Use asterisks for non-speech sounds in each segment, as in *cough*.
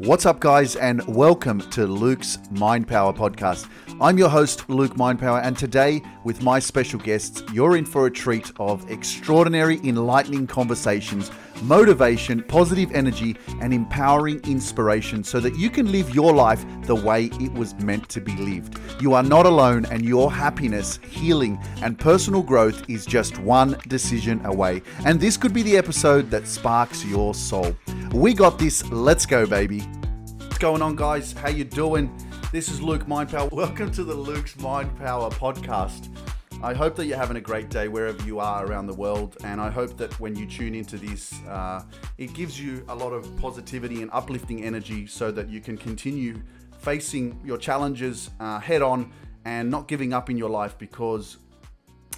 What's up, guys, and welcome to Luke's Mind Power podcast. I'm your host, Luke Mindpower, and today, with my special guests, you're in for a treat of extraordinary, enlightening conversations, motivation, positive energy, and empowering inspiration so that you can live your life the way it was meant to be lived. You are not alone, and your happiness, healing, and personal growth is just one decision away. And this could be the episode that sparks your soul. We got this. Let's go, baby. What's going on, guys? How you doing? This is Luke Mindpower. *laughs* Welcome to the Luke's Mind Power podcast. I hope that you're having a great day wherever you are around the world, and I hope that when you tune into this, uh, it gives you a lot of positivity and uplifting energy so that you can continue facing your challenges uh, head on and not giving up in your life because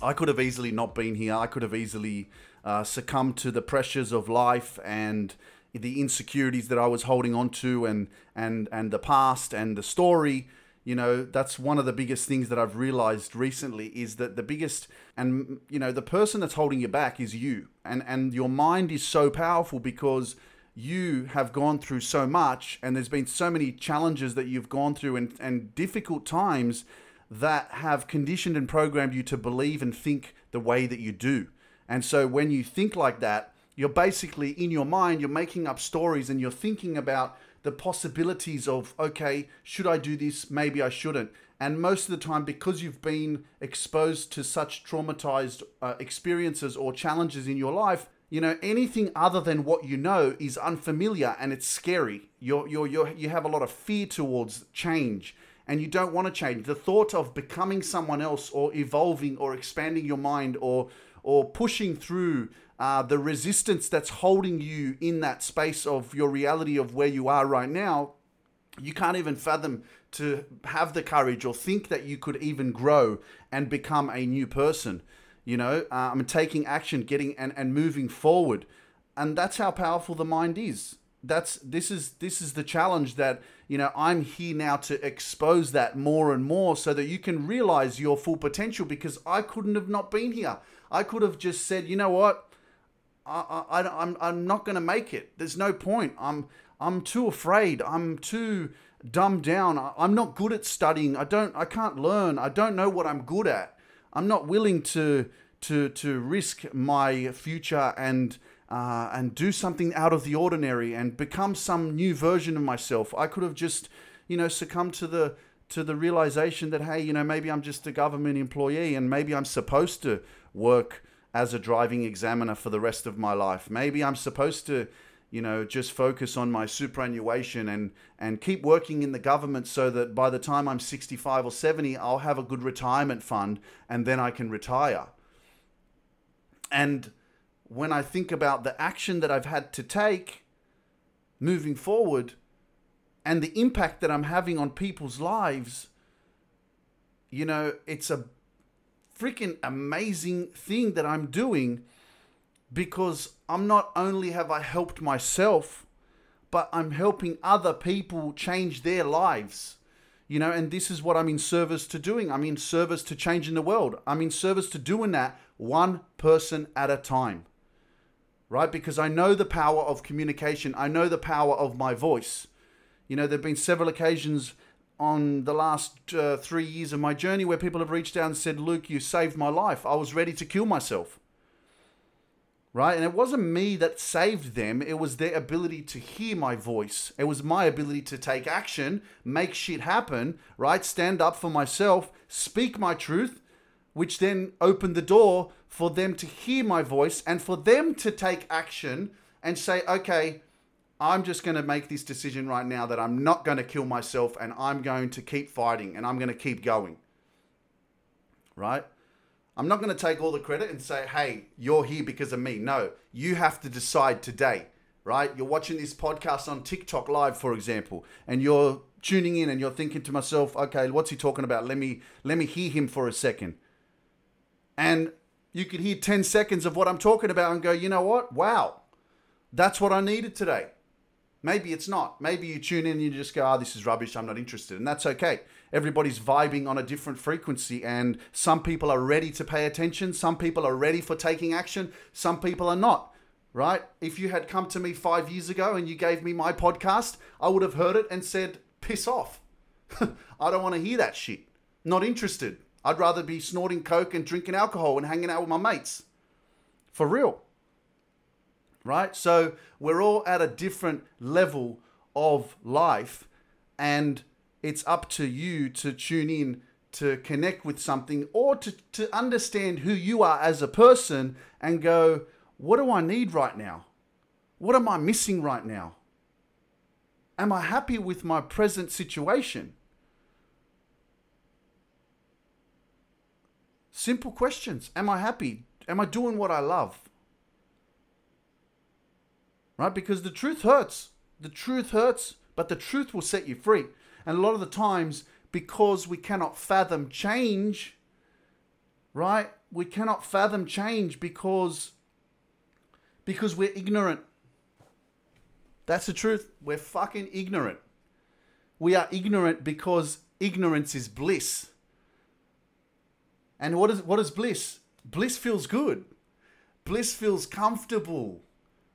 I could have easily not been here. I could have easily uh, succumbed to the pressures of life and the insecurities that I was holding on to and and and the past and the story you know that's one of the biggest things that I've realized recently is that the biggest and you know the person that's holding you back is you. And and your mind is so powerful because you have gone through so much and there's been so many challenges that you've gone through and, and difficult times that have conditioned and programmed you to believe and think the way that you do. And so when you think like that you're basically in your mind, you're making up stories and you're thinking about the possibilities of, okay, should I do this? Maybe I shouldn't. And most of the time, because you've been exposed to such traumatized uh, experiences or challenges in your life, you know anything other than what you know is unfamiliar and it's scary. You're, you're, you're, you have a lot of fear towards change and you don't want to change. The thought of becoming someone else or evolving or expanding your mind or or pushing through uh, the resistance that's holding you in that space of your reality of where you are right now, you can't even fathom to have the courage or think that you could even grow and become a new person. You know, uh, I'm taking action, getting and, and moving forward, and that's how powerful the mind is. That's this is this is the challenge that you know I'm here now to expose that more and more so that you can realize your full potential because I couldn't have not been here. I could have just said, you know what, I, I, I'm, I'm not going to make it. There's no point. I'm, I'm too afraid. I'm too dumbed down. I, I'm not good at studying. I don't, I can't learn. I don't know what I'm good at. I'm not willing to, to, to risk my future and, uh, and do something out of the ordinary and become some new version of myself. I could have just, you know, succumbed to the, to the realization that, hey, you know, maybe I'm just a government employee and maybe I'm supposed to work as a driving examiner for the rest of my life. Maybe I'm supposed to, you know, just focus on my superannuation and and keep working in the government so that by the time I'm 65 or 70, I'll have a good retirement fund and then I can retire. And when I think about the action that I've had to take moving forward and the impact that I'm having on people's lives, you know, it's a freaking amazing thing that I'm doing because I'm not only have I helped myself, but I'm helping other people change their lives. You know, and this is what I'm in service to doing. I'm in service to changing the world. I'm in service to doing that one person at a time. Right? Because I know the power of communication. I know the power of my voice. You know, there have been several occasions on the last uh, three years of my journey where people have reached out and said, Luke, you saved my life. I was ready to kill myself. Right? And it wasn't me that saved them, it was their ability to hear my voice. It was my ability to take action, make shit happen, right? Stand up for myself, speak my truth, which then opened the door for them to hear my voice and for them to take action and say, okay, I'm just going to make this decision right now that I'm not going to kill myself and I'm going to keep fighting and I'm going to keep going. Right? I'm not going to take all the credit and say, hey, you're here because of me. No, you have to decide today, right? You're watching this podcast on TikTok Live, for example, and you're tuning in and you're thinking to myself, okay, what's he talking about? Let me let me hear him for a second. And you could hear 10 seconds of what I'm talking about and go, you know what? Wow, that's what I needed today. Maybe it's not. Maybe you tune in and you just go, oh, this is rubbish. I'm not interested. And that's okay. Everybody's vibing on a different frequency. And some people are ready to pay attention. Some people are ready for taking action. Some people are not. right? If you had come to me five years ago and you gave me my podcast, I would have heard it and said, piss off. *laughs* I don't want to hear that shit. Not interested. I'd rather be snorting coke and drinking alcohol and hanging out with my mates. For real. Right? So we're all at a different level of life, and it's up to you to tune in to connect with something or to, to understand who you are as a person and go, what do I need right now? What am I missing right now? Am I happy with my present situation? Simple questions. Am I happy? Am I doing what I love? Right? Because the truth hurts. The truth hurts, but the truth will set you free. And a lot of the times, because we cannot fathom change, right? We cannot fathom change because because we're ignorant. That's the truth. We're fucking ignorant. We are ignorant because ignorance is bliss. And what is what is bliss? Bliss feels good. Bliss feels comfortable.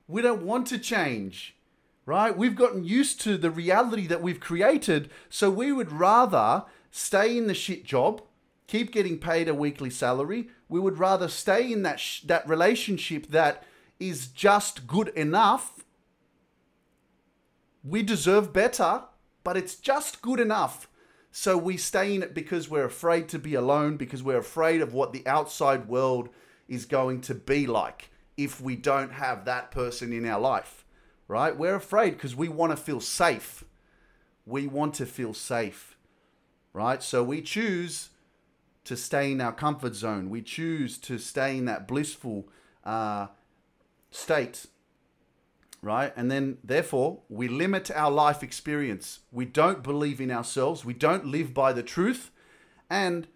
We don't want to change. Right? We've gotten used to the reality that we've created, so we would rather stay in the shit job, keep getting paid a weekly salary. We would rather stay in that sh- that relationship that is just good enough. We deserve better, but it's just good enough. So we stay in it because we're afraid to be alone, because we're afraid of what the outside world is going to be like if we don't have that person in our life, right? We're afraid because we want to feel safe. We want to feel safe, right? So we choose to stay in our comfort zone. We choose to stay in that blissful uh, state, right? And then, therefore, we limit our life experience. We don't believe in ourselves. We don't live by the truth. And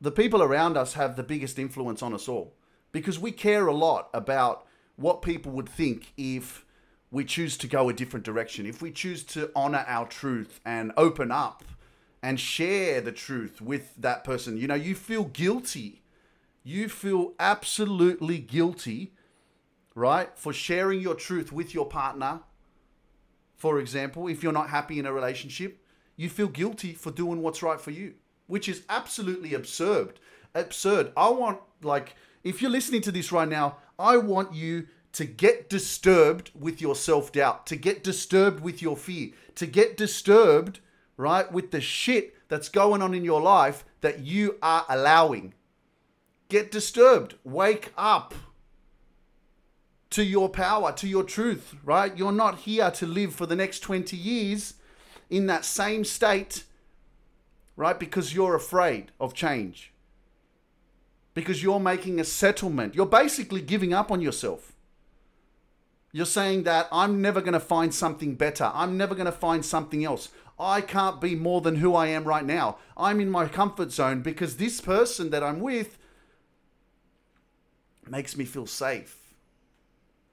the people around us have the biggest influence on us all because we care a lot about what people would think if we choose to go a different direction, if we choose to honor our truth and open up and share the truth with that person. You know, you feel guilty. You feel absolutely guilty right? For sharing your truth with your partner. For example, if you're not happy in a relationship, you feel guilty for doing what's right for you, which is absolutely absurd. Absurd. I want, like, if you're listening to this right now, I want you to get disturbed with your self doubt, to get disturbed with your fear, to get disturbed, right, with the shit that's going on in your life that you are allowing. Get disturbed. Wake up to your power, to your truth, right? You're not here to live for the next 20 years in that same state, right? Because you're afraid of change. Because you're making a settlement. You're basically giving up on yourself. You're saying that I'm never going to find something better. I'm never going to find something else. I can't be more than who I am right now. I'm in my comfort zone because this person that I'm with makes me feel safe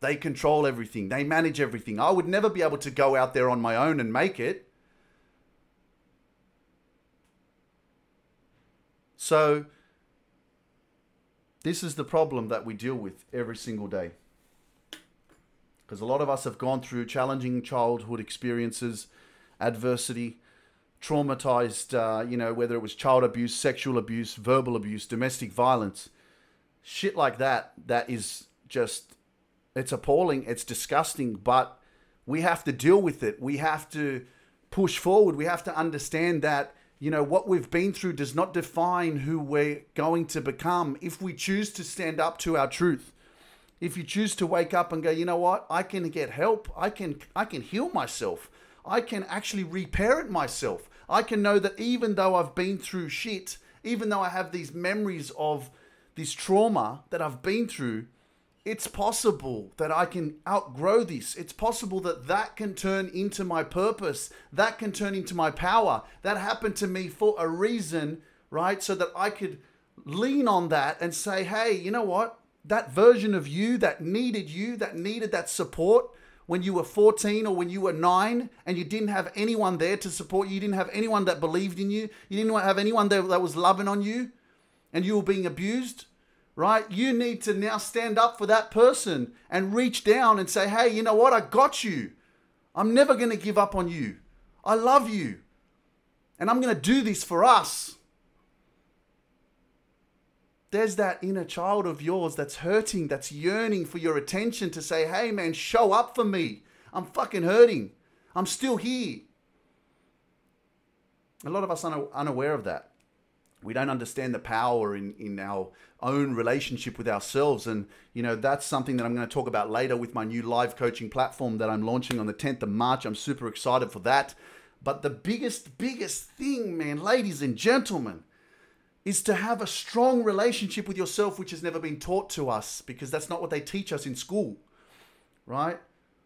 they control everything, they manage everything. I would never be able to go out there on my own and make it. So, this is the problem that we deal with every single day. Because a lot of us have gone through challenging childhood experiences, adversity, traumatized, uh, you know, whether it was child abuse, sexual abuse, verbal abuse, domestic violence, shit like that, that is just it's appalling. It's disgusting, but we have to deal with it. We have to push forward. We have to understand that, you know, what we've been through does not define who we're going to become if we choose to stand up to our truth. If you choose to wake up and go, you know what? I can get help. I can I can heal myself. I can actually repair it myself. I can know that even though I've been through shit, even though I have these memories of this trauma that I've been through, it's possible that I can outgrow this. It's possible that that can turn into my purpose. That can turn into my power. That happened to me for a reason, right? So that I could lean on that and say, hey, you know what? That version of you that needed you, that needed that support when you were 14 or when you were nine and you didn't have anyone there to support you, you didn't have anyone that believed in you, you didn't have anyone that was loving on you, and you were being abused right? You need to now stand up for that person and reach down and say, hey, you know what? I got you. I'm never going to give up on you. I love you. And I'm going to do this for us. There's that inner child of yours that's hurting, that's yearning for your attention to say, hey, man, show up for me. I'm fucking hurting. I'm still here. A lot of us are unaware of that. We don't understand the power in, in our own relationship with ourselves. And, you know, that's something that I'm going to talk about later with my new live coaching platform that I'm launching on the 10th of March. I'm super excited for that. But the biggest, biggest thing, man, ladies and gentlemen, is to have a strong relationship with yourself, which has never been taught to us because that's not what they teach us in school, right?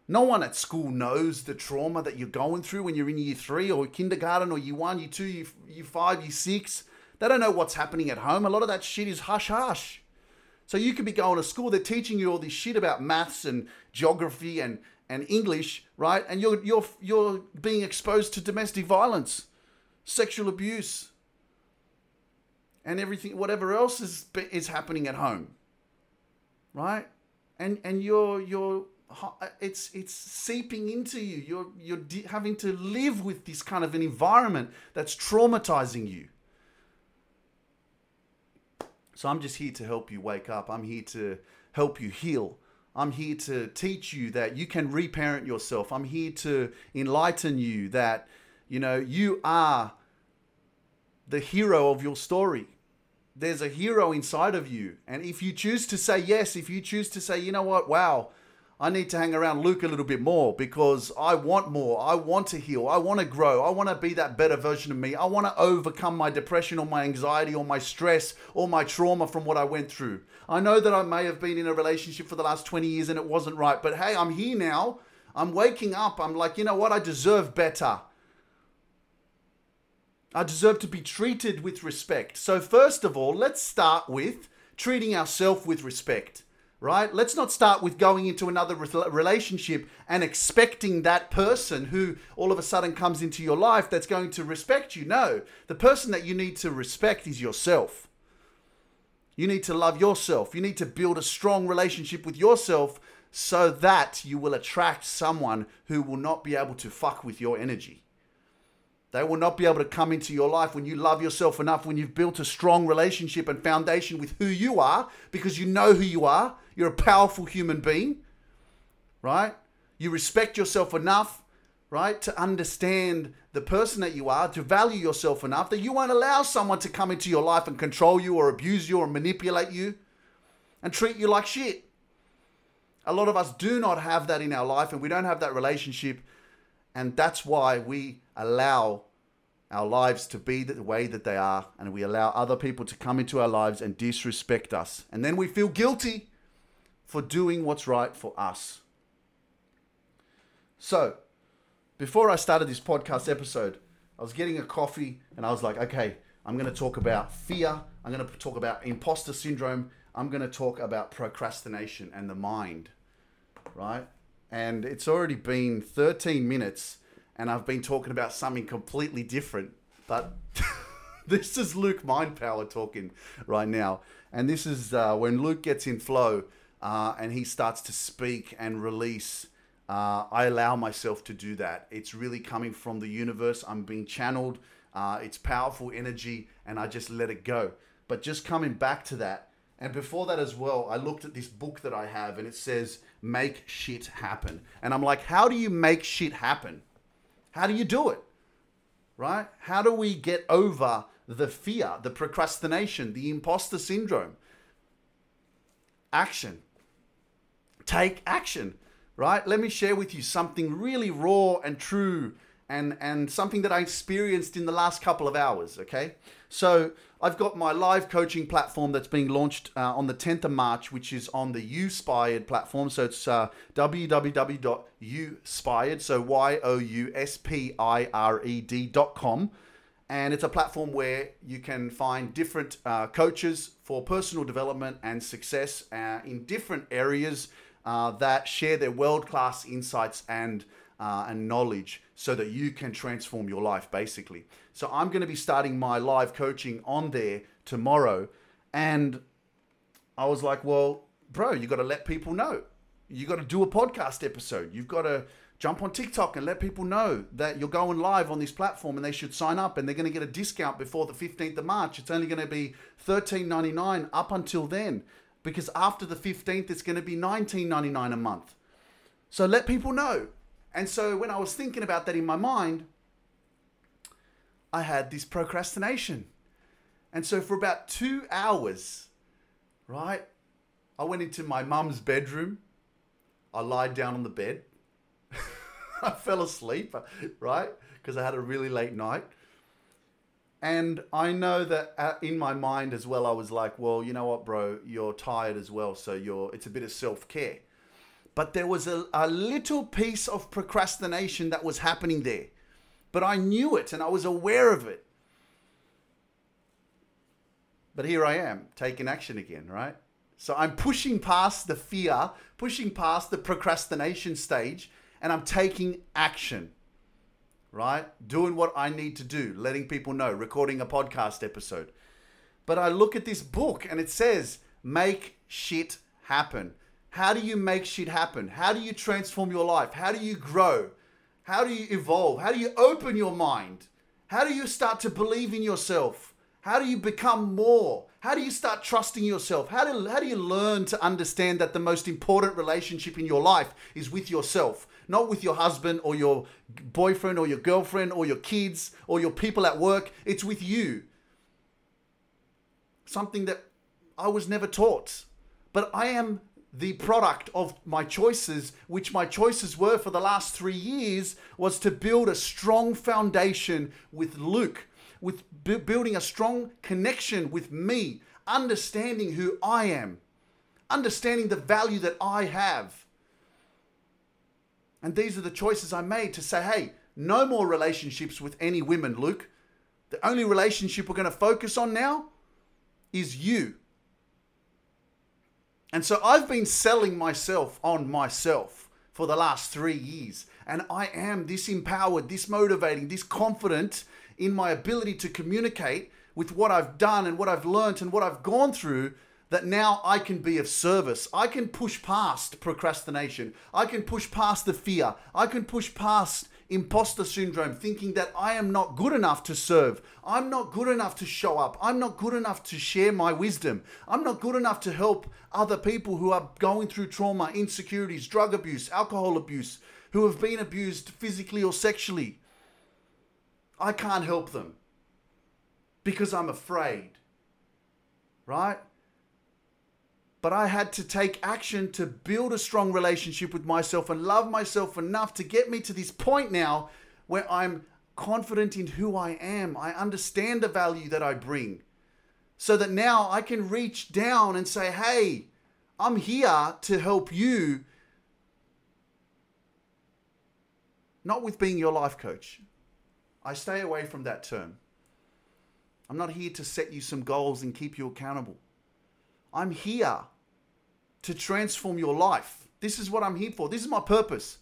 No one at school knows the trauma that you're going through when you're in year three or kindergarten or year one, year two, year, year five, year six. They don't know what's happening at home. A lot of that shit is hush hush. So you could be going to school, they're teaching you all this shit about maths and geography and, and English, right? And you're you're you're being exposed to domestic violence, sexual abuse, and everything whatever else is is happening at home. Right? And and you're you're it's it's seeping into you. You're you're having to live with this kind of an environment that's traumatizing you. So I'm just here to help you wake up. I'm here to help you heal. I'm here to teach you that you can reparent yourself. I'm here to enlighten you that, you know, you are the hero of your story. There's a hero inside of you. And if you choose to say yes, if you choose to say, you know what, wow, I need to hang around Luke a little bit more because I want more. I want to heal. I want to grow. I want to be that better version of me. I want to overcome my depression or my anxiety or my stress or my trauma from what I went through. I know that I may have been in a relationship for the last 20 years and it wasn't right, but hey, I'm here now. I'm waking up. I'm like, you know what? I deserve better. I deserve to be treated with respect. So, first of all, let's start with treating ourselves with respect right? Let's not start with going into another relationship and expecting that person who all of a sudden comes into your life that's going to respect you. No, the person that you need to respect is yourself. You need to love yourself. You need to build a strong relationship with yourself so that you will attract someone who will not be able to fuck with your energy. They will not be able to come into your life when you love yourself enough, when you've built a strong relationship and foundation with who you are, because you know who you are. You're a powerful human being, right? You respect yourself enough, right, to understand the person that you are, to value yourself enough that you won't allow someone to come into your life and control you or abuse you or manipulate you and treat you like shit. A lot of us do not have that in our life and we don't have that relationship. And that's why we allow our lives to be the way that they are, and we allow other people to come into our lives and disrespect us. And then we feel guilty for doing what's right for us. So, before I started this podcast episode, I was getting a coffee and I was like, okay, I'm going to talk about fear. I'm going to talk about imposter syndrome. I'm going to talk about procrastination and the mind, right? And it's already been 13 minutes and I've been talking about something completely different. But *laughs* this is Luke Mindpower talking right now, and this is uh, when Luke gets in flow uh, and he starts to speak and release. Uh, I allow myself to do that. It's really coming from the universe. I'm being channeled. Uh, it's powerful energy, and I just let it go. But just coming back to that, and before that as well, I looked at this book that I have, and it says "Make shit happen." And I'm like, how do you make shit happen? How do you do it? Right? How do we get over the fear, the procrastination, the imposter syndrome? Action. Take action, right? Let me share with you something really raw and true and, and something that I experienced in the last couple of hours, okay? So, I've got my live coaching platform that's being launched uh, on the 10th of March, which is on the Youspired platform. So it's uh, www.youspired, so Y O U S P I R E D.com. And it's a platform where you can find different uh, coaches for personal development and success uh, in different areas uh, that share their world class insights and uh, and knowledge so that you can transform your life basically. So I'm going to be starting my live coaching on there tomorrow and I was like, well, bro, you got to let people know. You got to do a podcast episode. You've got to jump on TikTok and let people know that you're going live on this platform and they should sign up and they're going to get a discount before the 15th of March. It's only going to be $13.99 up until then because after the 15th it's going to be $19.99 a month. So let people know. And so when I was thinking about that in my mind, I had this procrastination. And so for about 2 hours, right? I went into my mum's bedroom. I lied down on the bed *laughs* I fell asleep, right? Because I had a really late night. And I know that uh, in my mind as well, I was like, well, you know what, bro, you're tired as well. So you're, it's a bit of self care. But there was a, a little piece of procrastination that was happening there. But I knew it and I was aware of it. But here I am taking action again, right? So I'm pushing past the fear, pushing past the procrastination stage, and I'm taking action, right? Doing what I need to do, letting people know, recording a podcast episode. But I look at this book and it says, make shit happen. How do you make shit happen? How do you transform your life? How do you grow? How do you evolve? How do you open your mind? How do you start to believe in yourself? How do you become more? How do you start trusting yourself? How do, how do you learn to understand that the most important relationship in your life is with yourself, not with your husband or your boyfriend or your girlfriend or your kids or your people at work? It's with you. Something that I was never taught. But I am the product of my choices, which my choices were for the last three years, was to build a strong foundation with Luke with bu- building a strong connection with me, understanding who I am, understanding the value that I have. And these are the choices I made to say, hey, no more relationships with any women, Luke. The only relationship we're going to focus on now is you. And so I've been selling myself on myself for the last three years. And I am this empowered, this motivating, this confident in my ability to communicate with what I've done and what I've learned and what I've gone through that now I can be of service. I can push past procrastination. I can push past the fear. I can push past imposter syndrome, thinking that I am not good enough to serve. I'm not good enough to show up. I'm not good enough to share my wisdom. I'm not good enough to help other people who are going through trauma, insecurities, drug abuse, alcohol abuse, who have been abused physically or sexually. I can't help them because I'm afraid. Right? But I had to take action to build a strong relationship with myself and love myself enough to get me to this point now where I'm confident in who I am. I understand the value that I bring. So that now I can reach down and say, hey, I'm here to help you. Not with being your life coach. I stay away from that term. I'm not here to set you some goals and keep you accountable. I'm here to transform your life. This is what I'm here for. This is my purpose.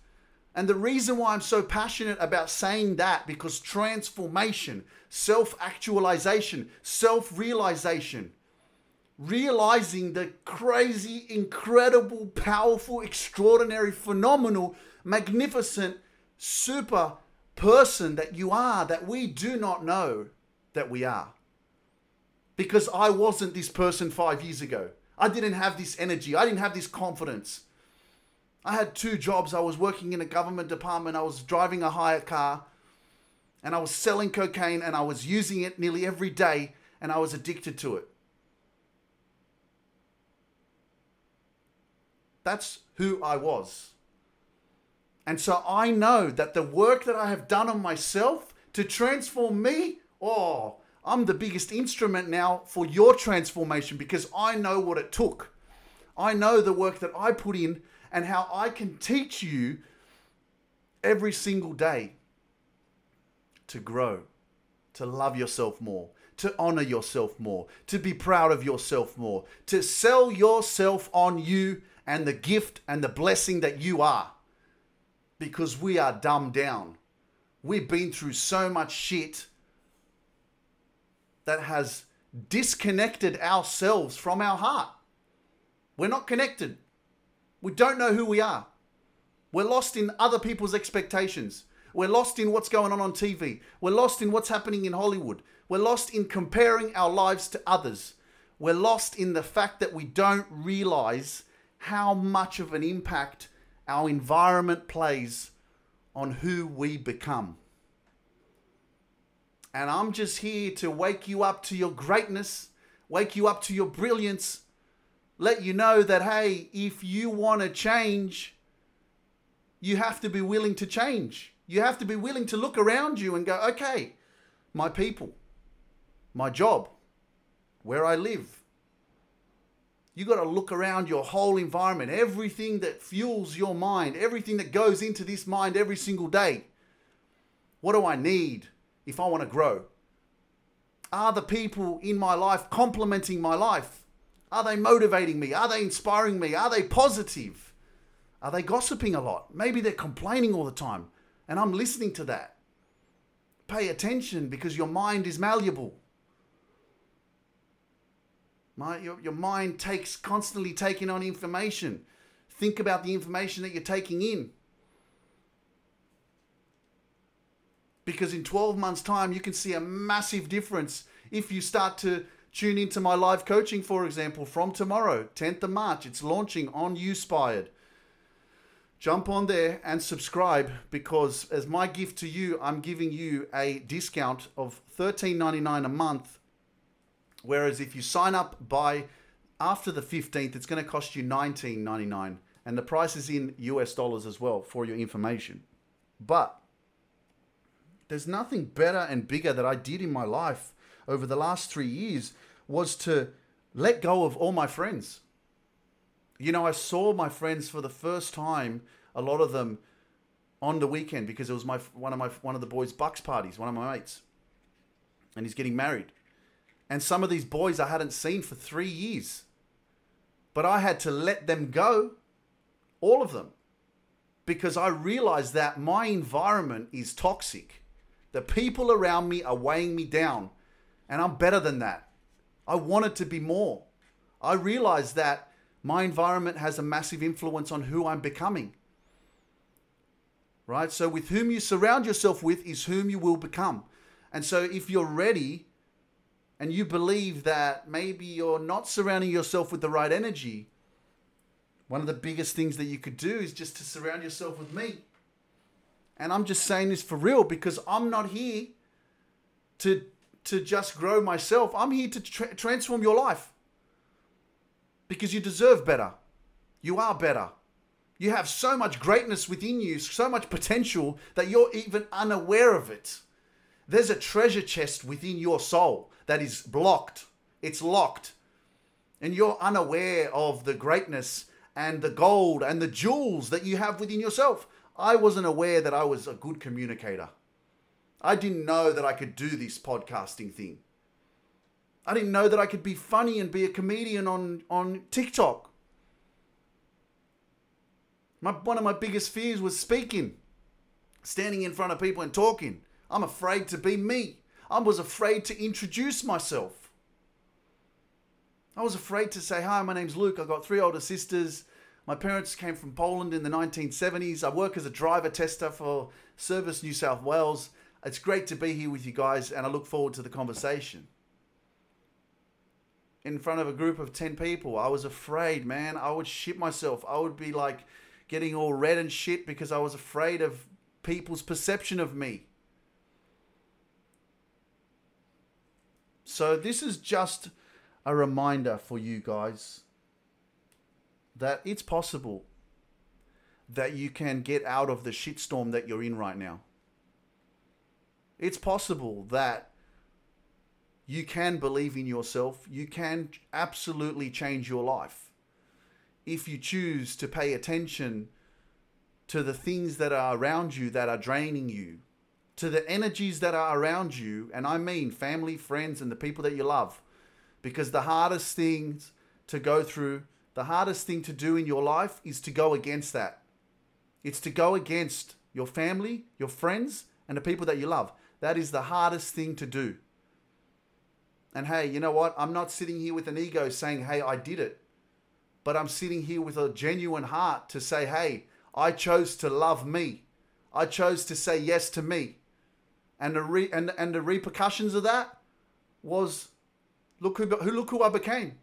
And the reason why I'm so passionate about saying that because transformation, self-actualization, self-realization, realizing the crazy, incredible, powerful, extraordinary, phenomenal, magnificent, super person that you are that we do not know that we are. Because I wasn't this person five years ago. I didn't have this energy. I didn't have this confidence. I had two jobs. I was working in a government department. I was driving a hire car. And I was selling cocaine and I was using it nearly every day. And I was addicted to it. That's who I was. And so I know that the work that I have done on myself to transform me, oh, I'm the biggest instrument now for your transformation because I know what it took. I know the work that I put in and how I can teach you every single day to grow, to love yourself more, to honor yourself more, to be proud of yourself more, to sell yourself on you and the gift and the blessing that you are because we are dumbed down. We've been through so much shit that has disconnected ourselves from our heart. We're not connected. We don't know who we are. We're lost in other people's expectations. We're lost in what's going on on TV. We're lost in what's happening in Hollywood. We're lost in comparing our lives to others. We're lost in the fact that we don't realize how much of an impact our environment plays on who we become. And I'm just here to wake you up to your greatness, wake you up to your brilliance, let you know that, hey, if you want to change, you have to be willing to change. You have to be willing to look around you and go, okay, my people, my job, where I live. You got to look around your whole environment, everything that fuels your mind, everything that goes into this mind every single day. What do I need if I want to grow? Are the people in my life complementing my life? Are they motivating me? Are they inspiring me? Are they positive? Are they gossiping a lot? Maybe they're complaining all the time, and I'm listening to that. Pay attention because your mind is malleable. My, your, your mind takes constantly taking on information. Think about the information that you're taking in. Because in 12 months' time, you can see a massive difference if you start to Tune into my live coaching, for example, from tomorrow, 10th of March. It's launching on YouSpired. Jump on there and subscribe because, as my gift to you, I'm giving you a discount of $13.99 a month. Whereas if you sign up by after the 15th, it's going to cost you $19.99. And the price is in US dollars as well for your information. But there's nothing better and bigger that I did in my life over the last three years was to let go of all my friends. You know, I saw my friends for the first time, a lot of them on the weekend because it was my one of my one of the boys' bucks parties, one of my mates, and he's getting married. And some of these boys I hadn't seen for three years, but I had to let them go, all of them, because I realized that my environment is toxic. The people around me are weighing me down, and I'm better than that. I wanted to be more. I realized that my environment has a massive influence on who I'm becoming. Right? So, with whom you surround yourself with is whom you will become. And so, if you're ready and you believe that maybe you're not surrounding yourself with the right energy, one of the biggest things that you could do is just to surround yourself with me. And I'm just saying this for real because I'm not here to to just grow myself. I'm here to tra- transform your life because you deserve better. You are better. You have so much greatness within you, so much potential that you're even unaware of it. There's a treasure chest within your soul that is blocked, it's locked, and you're unaware of the greatness and the gold and the jewels that you have within yourself. I wasn't aware that I was a good communicator. I didn't know that I could do this podcasting thing. I didn't know that I could be funny and be a comedian on, on TikTok. My, one of my biggest fears was speaking, standing in front of people and talking. I'm afraid to be me. I was afraid to introduce myself. I was afraid to say, Hi, my name's Luke. I've got three older sisters. My parents came from Poland in the 1970s. I work as a driver tester for Service New South Wales. It's great to be here with you guys, and I look forward to the conversation. In front of a group of 10 people, I was afraid, man. I would shit myself. I would be like getting all red and shit because I was afraid of people's perception of me. So, this is just a reminder for you guys that it's possible that you can get out of the shitstorm that you're in right now. It's possible that you can believe in yourself. You can absolutely change your life if you choose to pay attention to the things that are around you that are draining you, to the energies that are around you, and I mean family, friends, and the people that you love. Because the hardest things to go through, the hardest thing to do in your life is to go against that. It's to go against your family, your friends, and the people that you love. That is the hardest thing to do. And hey, you know what? I'm not sitting here with an ego saying, hey, I did it. but I'm sitting here with a genuine heart to say, hey, I chose to love me. I chose to say yes to me. And the, re- and, and the repercussions of that was look who, who look who I became.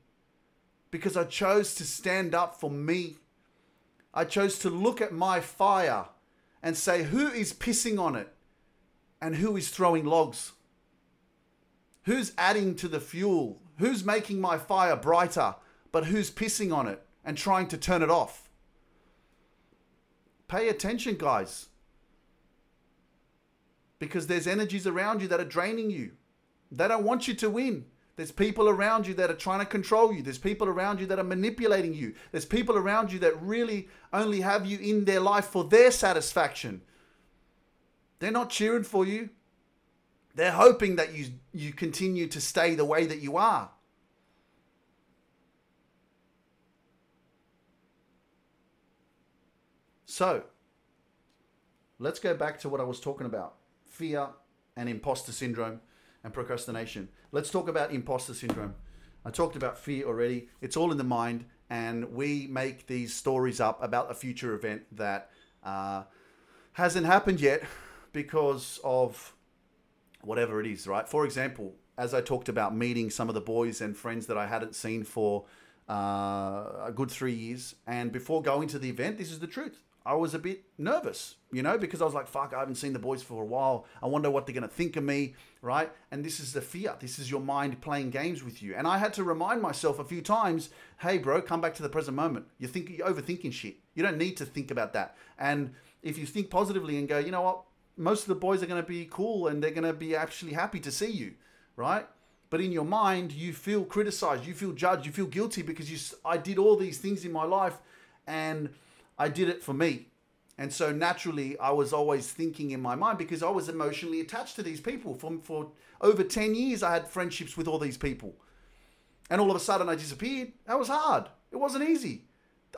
Because I chose to stand up for me. I chose to look at my fire and say, who is pissing on it? And who is throwing logs? Who's adding to the fuel? Who's making my fire brighter? But who's pissing on it and trying to turn it off? Pay attention, guys. Because there's energies around you that are draining you. They don't want you to win. There's people around you that are trying to control you. There's people around you that are manipulating you. There's people around you that really only have you in their life for their satisfaction. They're not cheering for you. They're hoping that you you continue to stay the way that you are. So, let's go back to what I was talking about fear and imposter syndrome and procrastination. Let's talk about imposter syndrome. I talked about fear already. It's all in the mind, and we make these stories up about a future event that uh, hasn't happened yet because of whatever it is, right? For example, as I talked about meeting some of the boys and friends that I hadn't seen for uh, a good three years, and before going to the event, this is the truth. I was a bit nervous, you know, because I was like, fuck, I haven't seen the boys for a while. I wonder what they're going to think of me, right? And this is the fear. This is your mind playing games with you. And I had to remind myself a few times, hey, bro, come back to the present moment. You think you're overthinking shit. You don't need to think about that. And if you think positively and go, you know what, most of the boys are going to be cool and they're going to be actually happy to see you, right? But in your mind, you feel criticized, you feel judged, you feel guilty because you, I did all these things in my life and I did it for me. And so naturally, I was always thinking in my mind because I was emotionally attached to these people. For, for over 10 years, I had friendships with all these people. And all of a sudden, I disappeared. That was hard. It wasn't easy.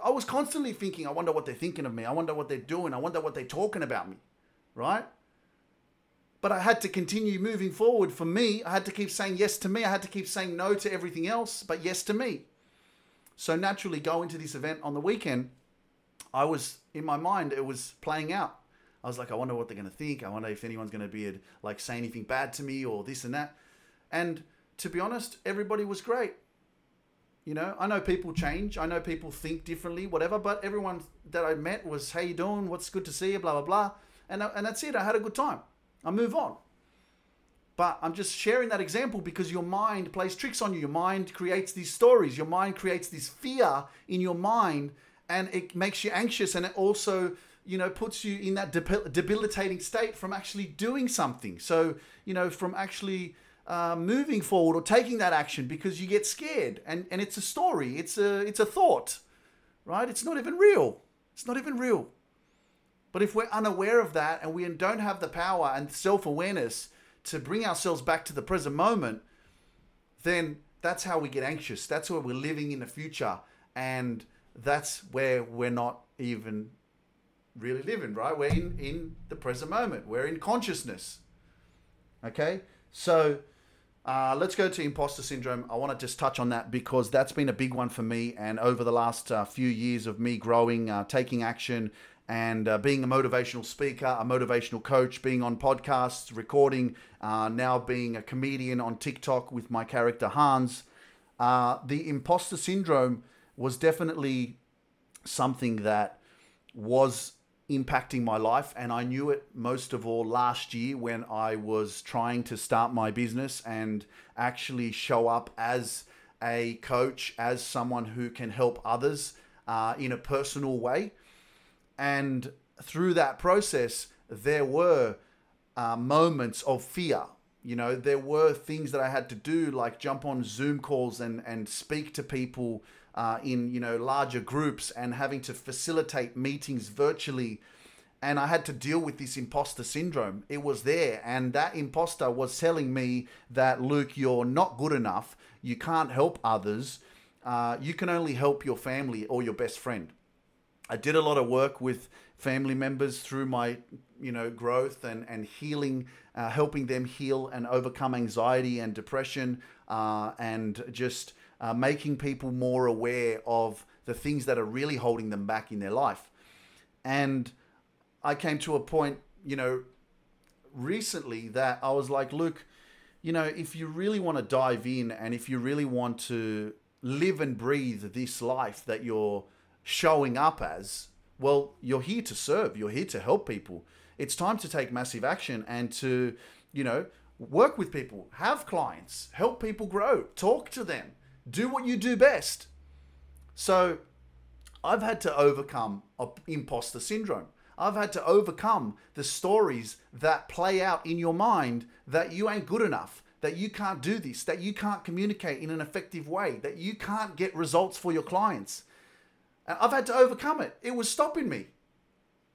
I was constantly thinking, I wonder what they're thinking of me. I wonder what they're doing. I wonder what they're talking about me. Right? But I had to continue moving forward for me. I had to keep saying yes to me. I had to keep saying no to everything else, but yes to me. So naturally, going to this event on the weekend I was in my mind, it was playing out. I was like, I wonder what they're going to think. I wonder if anyone's going to be like say anything bad to me or this and that. And to be honest, everybody was great. You know, I know people change. I know people think differently, whatever. But everyone that I met was, "How you doing? What's good to see you?" Blah blah blah, and uh, and that's it. I had a good time. I move on. But I'm just sharing that example because your mind plays tricks on you. Your mind creates these stories. Your mind creates this fear in your mind and it makes you anxious and it also you know puts you in that debilitating state from actually doing something. So you know from actually uh, moving forward or taking that action because you get scared and and it's a story. It's a it's a thought right? It's not even real. It's not even real. But if we're unaware of that and we don't have the power and self-awareness to bring ourselves back to the present moment then that's how we get anxious. That's where we're living in the future. And that's where we're not even really living, right? We're in, in the present moment, we're in consciousness. Okay? So uh, let's go to imposter syndrome. I want to just touch on that because that's been a big one for me. And over the last uh, few years of me growing, uh, taking action, and uh, being a motivational speaker, a motivational coach, being on podcasts, recording, uh, now being a comedian on TikTok with my character Hans, uh, the imposter syndrome was definitely something that was impacting my life and I knew it most of all last year when I was trying to start my business and actually show up as a coach as someone who can help others uh, in a personal way. And through that process there were uh, moments of fear. You know there were things that I had to do like jump on Zoom calls and and speak to people uh, in you know larger groups and having to facilitate meetings virtually and I had to deal with this imposter syndrome. It was there, and that imposter was telling me that Luke, you're not good enough. You can't help others. Uh, you can only help your family or your best friend. I did a lot of work with family members through my, you know, growth and and healing, uh, helping them heal and overcome anxiety and depression, uh, and just uh, making people more aware of the things that are really holding them back in their life. And I came to a point, you know, recently that I was like, look, you know, if you really want to dive in and if you really want to live and breathe this life that you're showing up as, well, you're here to serve, you're here to help people. It's time to take massive action and to, you know, work with people, have clients, help people grow, talk to them, do what you do best. So I've had to overcome imposter syndrome. I've had to overcome the stories that play out in your mind that you ain't good enough, that you can't do this, that you can't communicate in an effective way, that you can't get results for your clients. And I've had to overcome it. It was stopping me,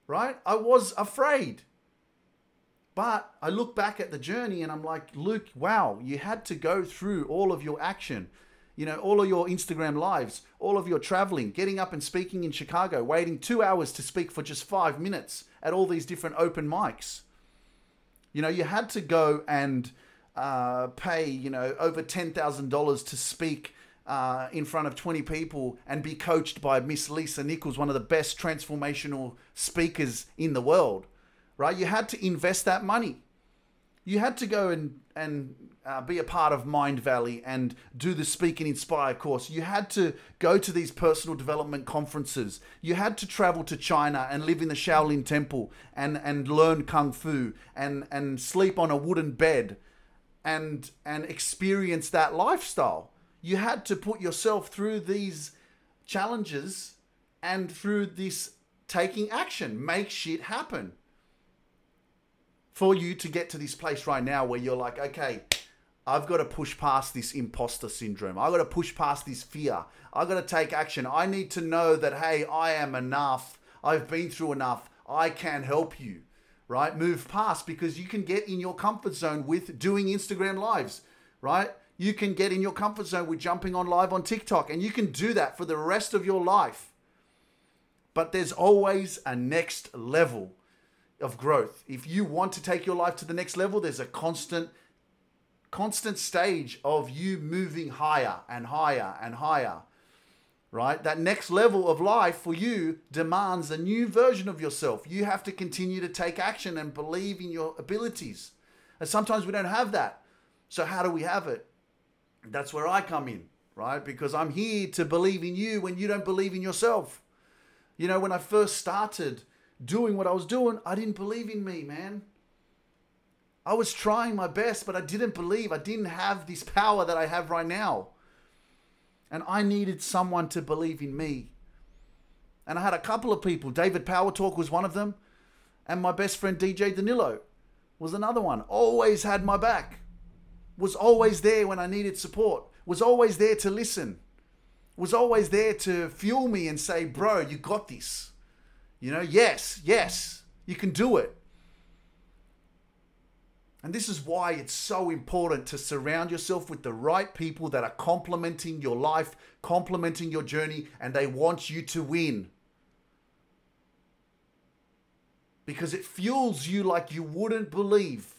right? I was afraid. But I look back at the journey and I'm like, Luke, wow, you had to go through all of your action you know, all of your Instagram lives, all of your traveling, getting up and speaking in Chicago, waiting two hours to speak for just five minutes at all these different open mics. You know, you had to go and uh, pay, you know, over $10,000 to speak uh, in front of 20 people and be coached by Miss Lisa Nichols, one of the best transformational speakers in the world, right? You had to invest that money. You had to go and, and uh, be a part of Mindvalley and do the Speak and Inspire course. You had to go to these personal development conferences. You had to travel to China and live in the Shaolin Temple and, and learn Kung Fu and, and sleep on a wooden bed and, and experience that lifestyle. You had to put yourself through these challenges and through this taking action, make shit happen for you to get to this place right now where you're like, okay, I've got to push past this imposter syndrome. I've got to push past this fear. I've got to take action. I need to know that, hey, I am enough. I've been through enough. I can help you, right? Move past because you can get in your comfort zone with doing Instagram lives, right? You can get in your comfort zone with jumping on live on TikTok and you can do that for the rest of your life. But there's always a next level of growth. If you want to take your life to the next level, there's a constant constant stage of you moving higher and higher and higher. Right? That next level of life for you demands a new version of yourself. You have to continue to take action and believe in your abilities. And sometimes we don't have that. So, how do we have it? That's where I come in, right? Because I'm here to believe in you when you don't believe in yourself. You know, when I first started doing what I was doing, I didn't believe in me, man. I was trying my best, but I didn't believe. I didn't have this power that I have right now. And I needed someone to believe in me. And I had a couple of people. David Power Talk was one of them. And my best friend DJ Danilo was another one. Always had my back. Was always there when I needed support. Was always there to listen. Was always there to fuel me and say, bro, you got this. You know, yes, yes, you can do it. And this is why it's so important to surround yourself with the right people that are complementing your life, complementing your journey, and they want you to win. Because it fuels you like you wouldn't believe.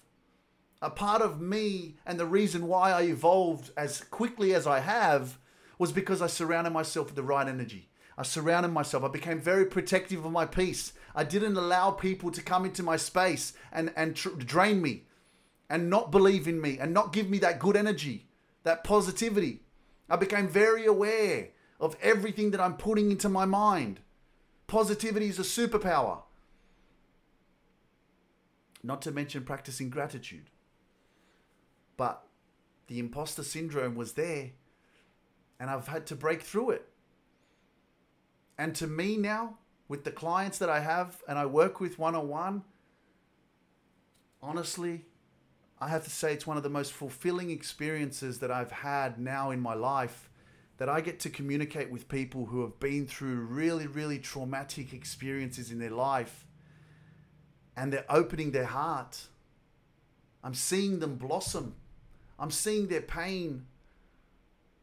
A part of me and the reason why I evolved as quickly as I have was because I surrounded myself with the right energy. I surrounded myself. I became very protective of my peace. I didn't allow people to come into my space and, and tr- drain me and not believe in me and not give me that good energy, that positivity. I became very aware of everything that I'm putting into my mind. Positivity is a superpower. Not to mention practicing gratitude. But the imposter syndrome was there, and I've had to break through it. And to me now, with the clients that I have and I work with one on one, honestly, I have to say it's one of the most fulfilling experiences that I've had now in my life that I get to communicate with people who have been through really, really traumatic experiences in their life and they're opening their heart. I'm seeing them blossom. I'm seeing their pain,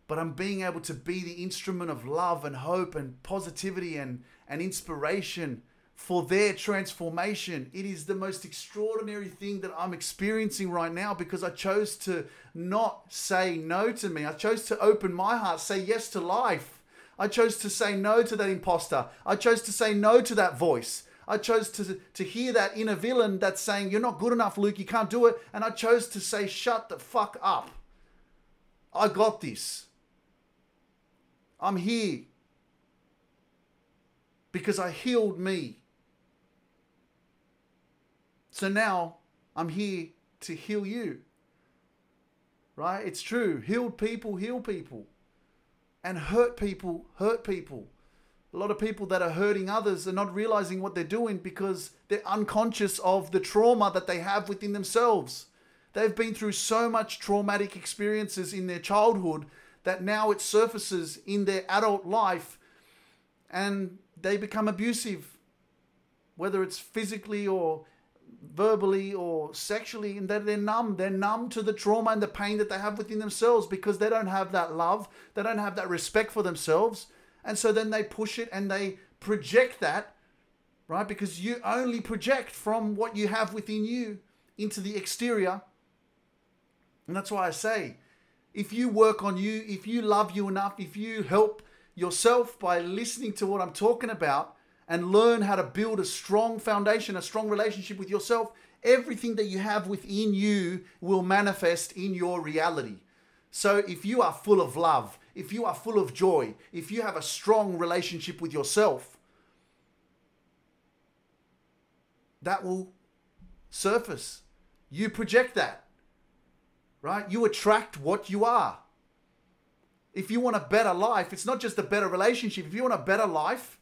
but I'm being able to be the instrument of love and hope and positivity and, and inspiration for their transformation. It is the most extraordinary thing that I'm experiencing right now because I chose to not say no to me. I chose to open my heart, say yes to life. I chose to say no to that imposter. I chose to say no to that voice. I chose to, to hear that inner villain that's saying, You're not good enough, Luke, you can't do it. And I chose to say, Shut the fuck up. I got this. I'm here because I healed me. So now I'm here to heal you. Right? It's true. Healed people heal people. And hurt people hurt people. A lot of people that are hurting others are not realizing what they're doing because they're unconscious of the trauma that they have within themselves. They've been through so much traumatic experiences in their childhood that now it surfaces in their adult life and they become abusive, whether it's physically or verbally or sexually, and that they're numb. They're numb to the trauma and the pain that they have within themselves because they don't have that love, they don't have that respect for themselves. And so then they push it and they project that, right? Because you only project from what you have within you into the exterior. And that's why I say, if you work on you, if you love you enough, if you help yourself by listening to what I'm talking about and learn how to build a strong foundation, a strong relationship with yourself, everything that you have within you will manifest in your reality. So if you are full of love, if you are full of joy, if you have a strong relationship with yourself, that will surface. You project that, right? You attract what you are if you want a better life, it's not just a better relationship. If you want a better life,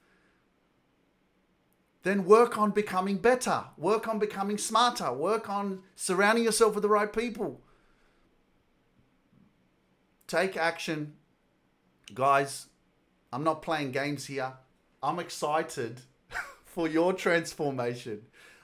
then work on becoming better. Work on becoming smarter. Work on surrounding yourself with the right people. Take action. Guys, I'm not playing games here. I'm excited *laughs* for your transformation.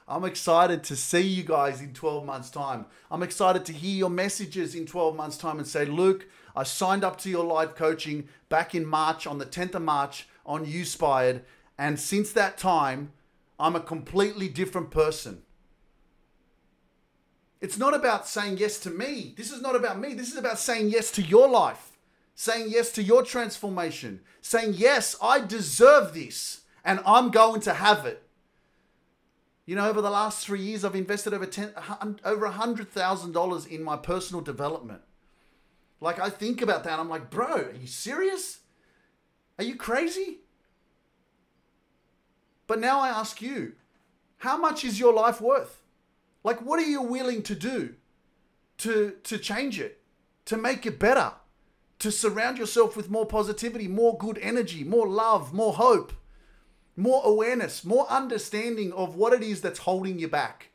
I'm excited to see you guys in 12 months' time. I'm excited to hear your messages in 12 months' time and say, Luke, I signed up to your live coaching back in March, on the 10th of March, on YouSpired. And since that time, I'm a completely different person. It's not about saying yes to me. This is not about me. This is about saying yes to your life, saying yes to your transformation, saying, yes, I deserve this and I'm going to have it. You know, over the last three years, I've invested over ten, over hundred thousand dollars in my personal development. Like I think about that, I'm like, bro, are you serious? Are you crazy? But now I ask you, how much is your life worth? Like, what are you willing to do to to change it, to make it better, to surround yourself with more positivity, more good energy, more love, more hope, more awareness, more understanding of what it is that's holding you back?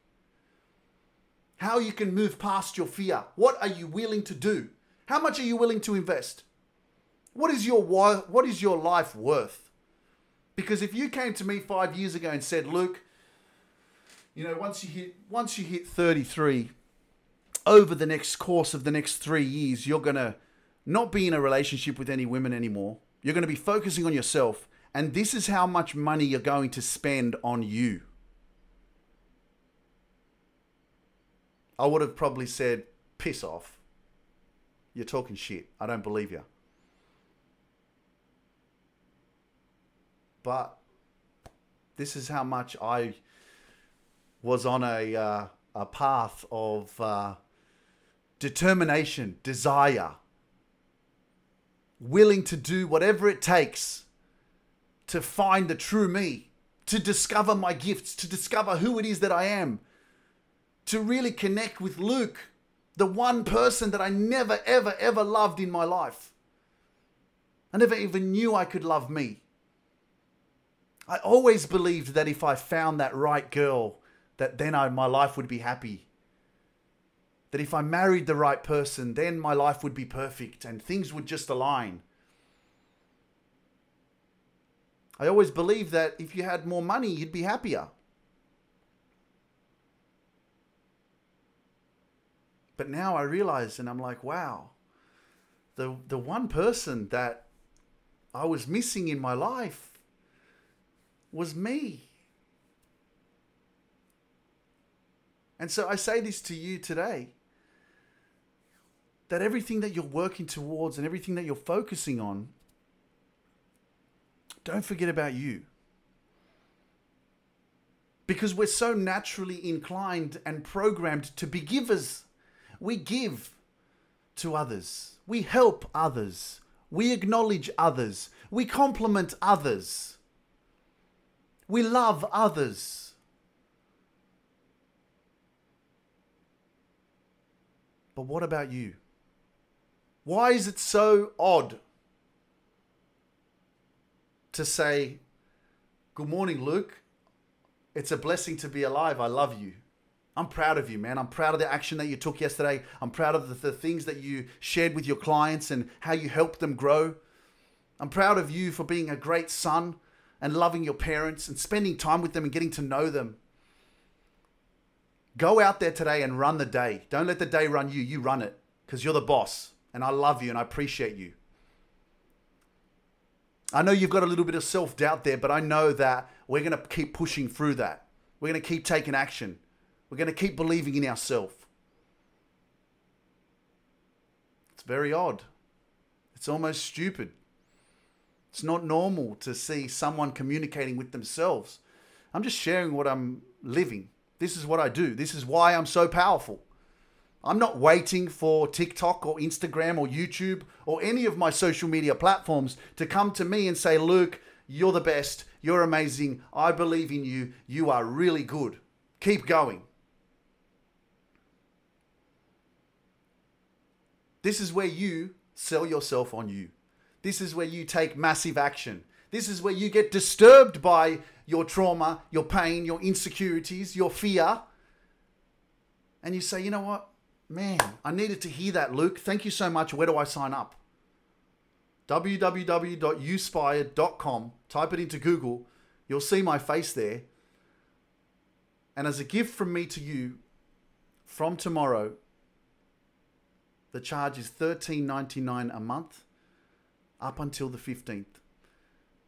How you can move past your fear. What are you willing to do? How much are you willing to invest? What is your what is your life worth? Because if you came to me 5 years ago and said, "Luke, you know, once you hit once you hit 33, over the next course of the next 3 years, you're to not be in a relationship with any women anymore. You're to be focusing on yourself, and this is how much money you're going to spend on you." I would have probably said, "Piss off." You're talking shit. I don't believe you. But this is how much I was on a, uh, a path of uh, determination, desire, willing to do whatever it takes to find the true me, to discover my gifts, to discover who it is that I am, to really connect with Luke the one person that I never, ever, ever loved in my life. I never even knew I could love me. I always believed that if I found that right girl, that then I, my life would be happy. That if I married the right person, then my life would be perfect and things would just align. I always believed that if you had more money, you'd be happier. But now I realize, and I'm like, wow, the the one person that I was missing in my life was me. And so I say this to you today that everything that you're working towards and everything that you're focusing on don't forget about you. Because we're so naturally inclined and programmed to be givers. We give to others, we help others, we acknowledge others, we compliment others, we love others. But what about you? Why is it so odd to say, Good morning, Luke. It's a blessing to be alive. I love you. I'm proud of you, man. I'm proud of the action that you took yesterday. I'm proud of the, the, things that you shared with your clients and how you helped them grow. I'm proud of you for being a great son and loving your parents and spending time with them and getting to know them. Go out there today and run the day. Don't let the day run you. You run it because you're the boss. And I love you and I appreciate you. I know you've got a little bit of self doubt there, but I know that we're going to keep pushing through that. We're going to keep taking action. We're going to keep believing in ourselves. It's very odd. It's almost stupid. It's not normal to see someone communicating with themselves. I'm just sharing what I'm living. This is what I do. This is why I'm so powerful. I'm not waiting for TikTok or Instagram or YouTube or any of my social media platforms to come to me and say, Luke, you're the best. You're amazing. I believe in you. You are really good. Keep going. This is where you sell yourself on you. This is where you take massive action. This is where you get disturbed by your trauma, your pain, your insecurities, your fear. And you say, you know what? Man, I needed to hear that, Luke. Thank you so much. Where do I sign up? www.uspire.com. Type it into Google. You'll see my face there. And as a gift from me to you, from tomorrow, the charge is $13.99 a month up until the 15th.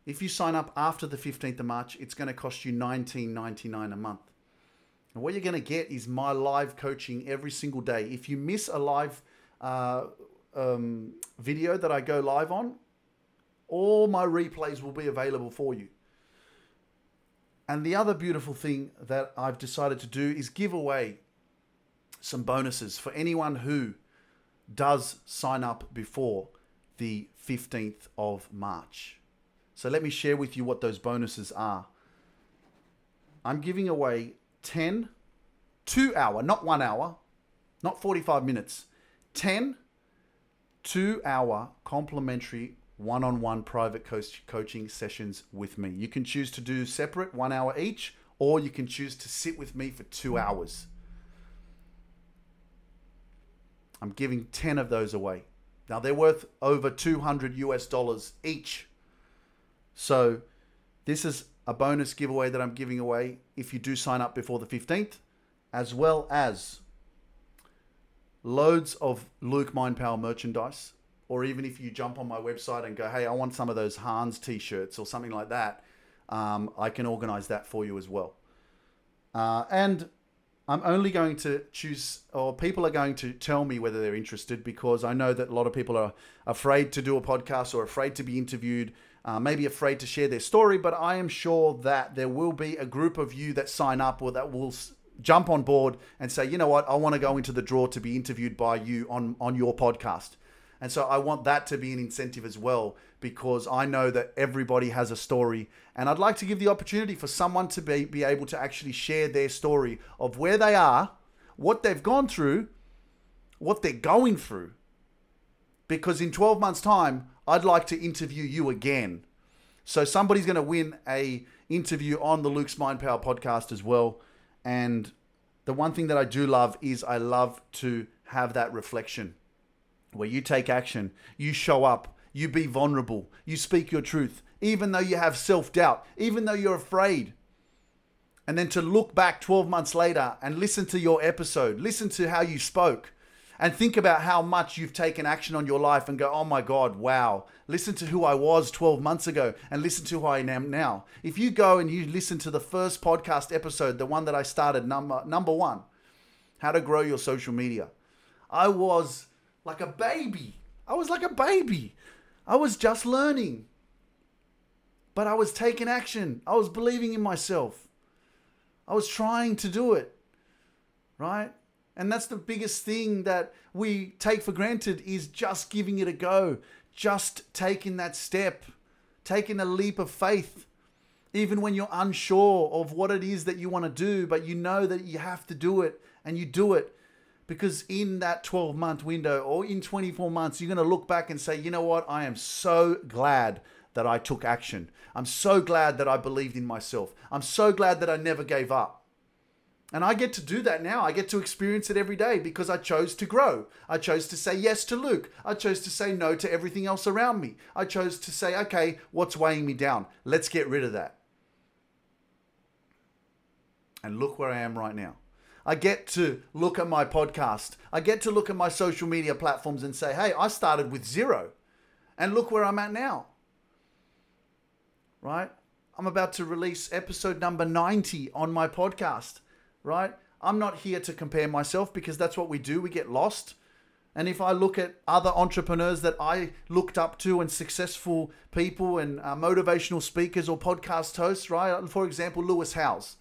If you sign up after the 15th of March, it's going to cost you $19.99 a month. And what you're going to get is my live coaching every single day. If you miss a live uh, um, video that I go live on, all my replays will be available for you. And the other beautiful thing that I've decided to do is give away some bonuses for anyone who does sign up before the 15th of March. So let me share with you what those bonuses are. I'm giving away 10 two hour, not one hour, not 45 minutes, 10 two hour complimentary one on one private coach coaching sessions with me. You can choose to do separate, one hour each, or you can choose to sit with me for two hours. I'm giving 10 of those away. Now they're worth over 200 US dollars each. So this is a bonus giveaway that I'm giving away if you do sign up before the 15th, as well as loads of Luke Mind Power merchandise. Or even if you jump on my website and go, hey, I want some of those Hanz t shirts or something like that, um, I can organize that for you as well. Uh, and I'm only going to choose, or people are going to tell me whether they're interested because I know that a lot of people are afraid to do a podcast or afraid to be interviewed uh, maybe afraid to share their story, but I am sure that there will be a group of you that sign up or that will jump on board and say, you know what, I want to go into the draw to be interviewed by you on, on your podcast. And so I want that to be an incentive as well because I know that everybody has a story. And I'd like to give the opportunity for someone to be, be able to actually share their story of where they are, what they've gone through, what they're going through. Because in 12 months' time, I'd like to interview you again. So somebody's going to win a interview on the Luke's Mind Power podcast as well. And the one thing that I do love is I love to have that reflection where you take action, you show up, you be vulnerable, you speak your truth, even though you have self doubt, even though you're afraid. And then to look back 12 months later and listen to your episode, listen to how you spoke, and think about how much you've taken action on your life and go, oh my God, wow. Listen to who I was 12 months ago and listen to who I am now. If you go and you listen to the first podcast episode, the one that I started, number, number one, how to grow your social media, I was like a baby. I was like a baby. I was just learning. But I was taking action. I was believing in myself. I was trying to do it. Right? And that's the biggest thing that we take for granted is just giving it a go, just taking that step, taking a leap of faith. Even when you're unsure of what it is that you want to do, but you know that you have to do it and you do it because in that 12 month window or in 24 months, you're going to look back and say, you know what? I am so glad that I took action. I'm so glad that I believed in myself. I'm so glad that I never gave up. And I get to do that now. I get to experience it every day because I chose to grow. I chose to say yes to Luke. I chose to say no to everything else around me. I chose to say, okay, what's weighing me down? Let's get rid of that. And look where I am right now. I get to look at my podcast. I get to look at my social media platforms and say, hey, I started with zero. And look where I'm at now. Right? I'm about to release episode number 90 on my podcast. Right? I'm not here to compare myself because that's what we do. We get lost. And if I look at other entrepreneurs that I looked up to and successful people and uh, motivational speakers or podcast hosts, right? For example, Lewis Howes.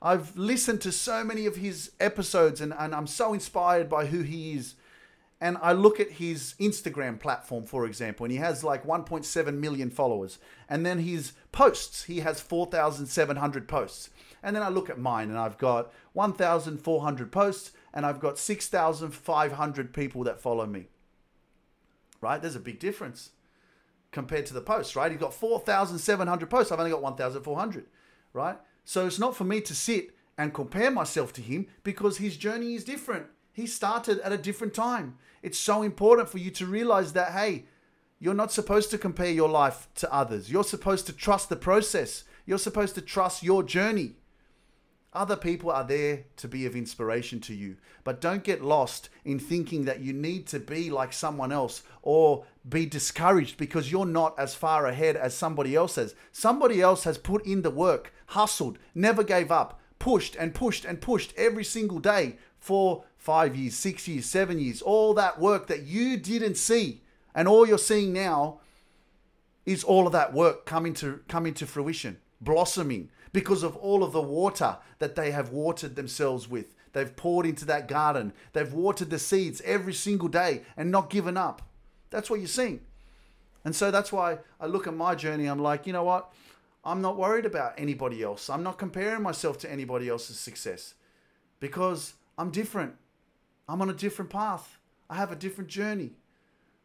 I've listened to so many of his episodes and, and I'm so inspired by who he is. And I look at his Instagram platform, for example, and he has like 1.7 million followers. And then his posts, he has 4,700 posts. And then I look at mine and I've got 1,400 posts and I've got 6,500 people that follow me. Right? There's a big difference compared to the posts, right? He's got 4,700 posts. I've only got 1,400, right? So it's not for me to sit and compare myself to him because his journey is different. He started at a different time. It's so important for you to realize that, hey, you're not supposed to compare your life to others. You're supposed to trust the process. You're supposed to trust your journey. Other people are there to be of inspiration to you, but don't get lost in thinking that you need to be like someone else or be discouraged because you're not as far ahead as somebody else has. Somebody else has put in the work, hustled, never gave up, pushed and pushed and pushed every single day for five years, six years, seven years. All that work that you didn't see and all you're seeing now is all of that work coming to coming to fruition, blossoming because of all of the water that they have watered themselves with. They've poured into that garden. They've watered the seeds every single day and not given up. That's what you're seeing. And so that's why I look at my journey. I'm like, you know what? I'm not worried about anybody else. I'm not comparing myself to anybody else's success because I'm different. I'm on a different path. I have a different journey.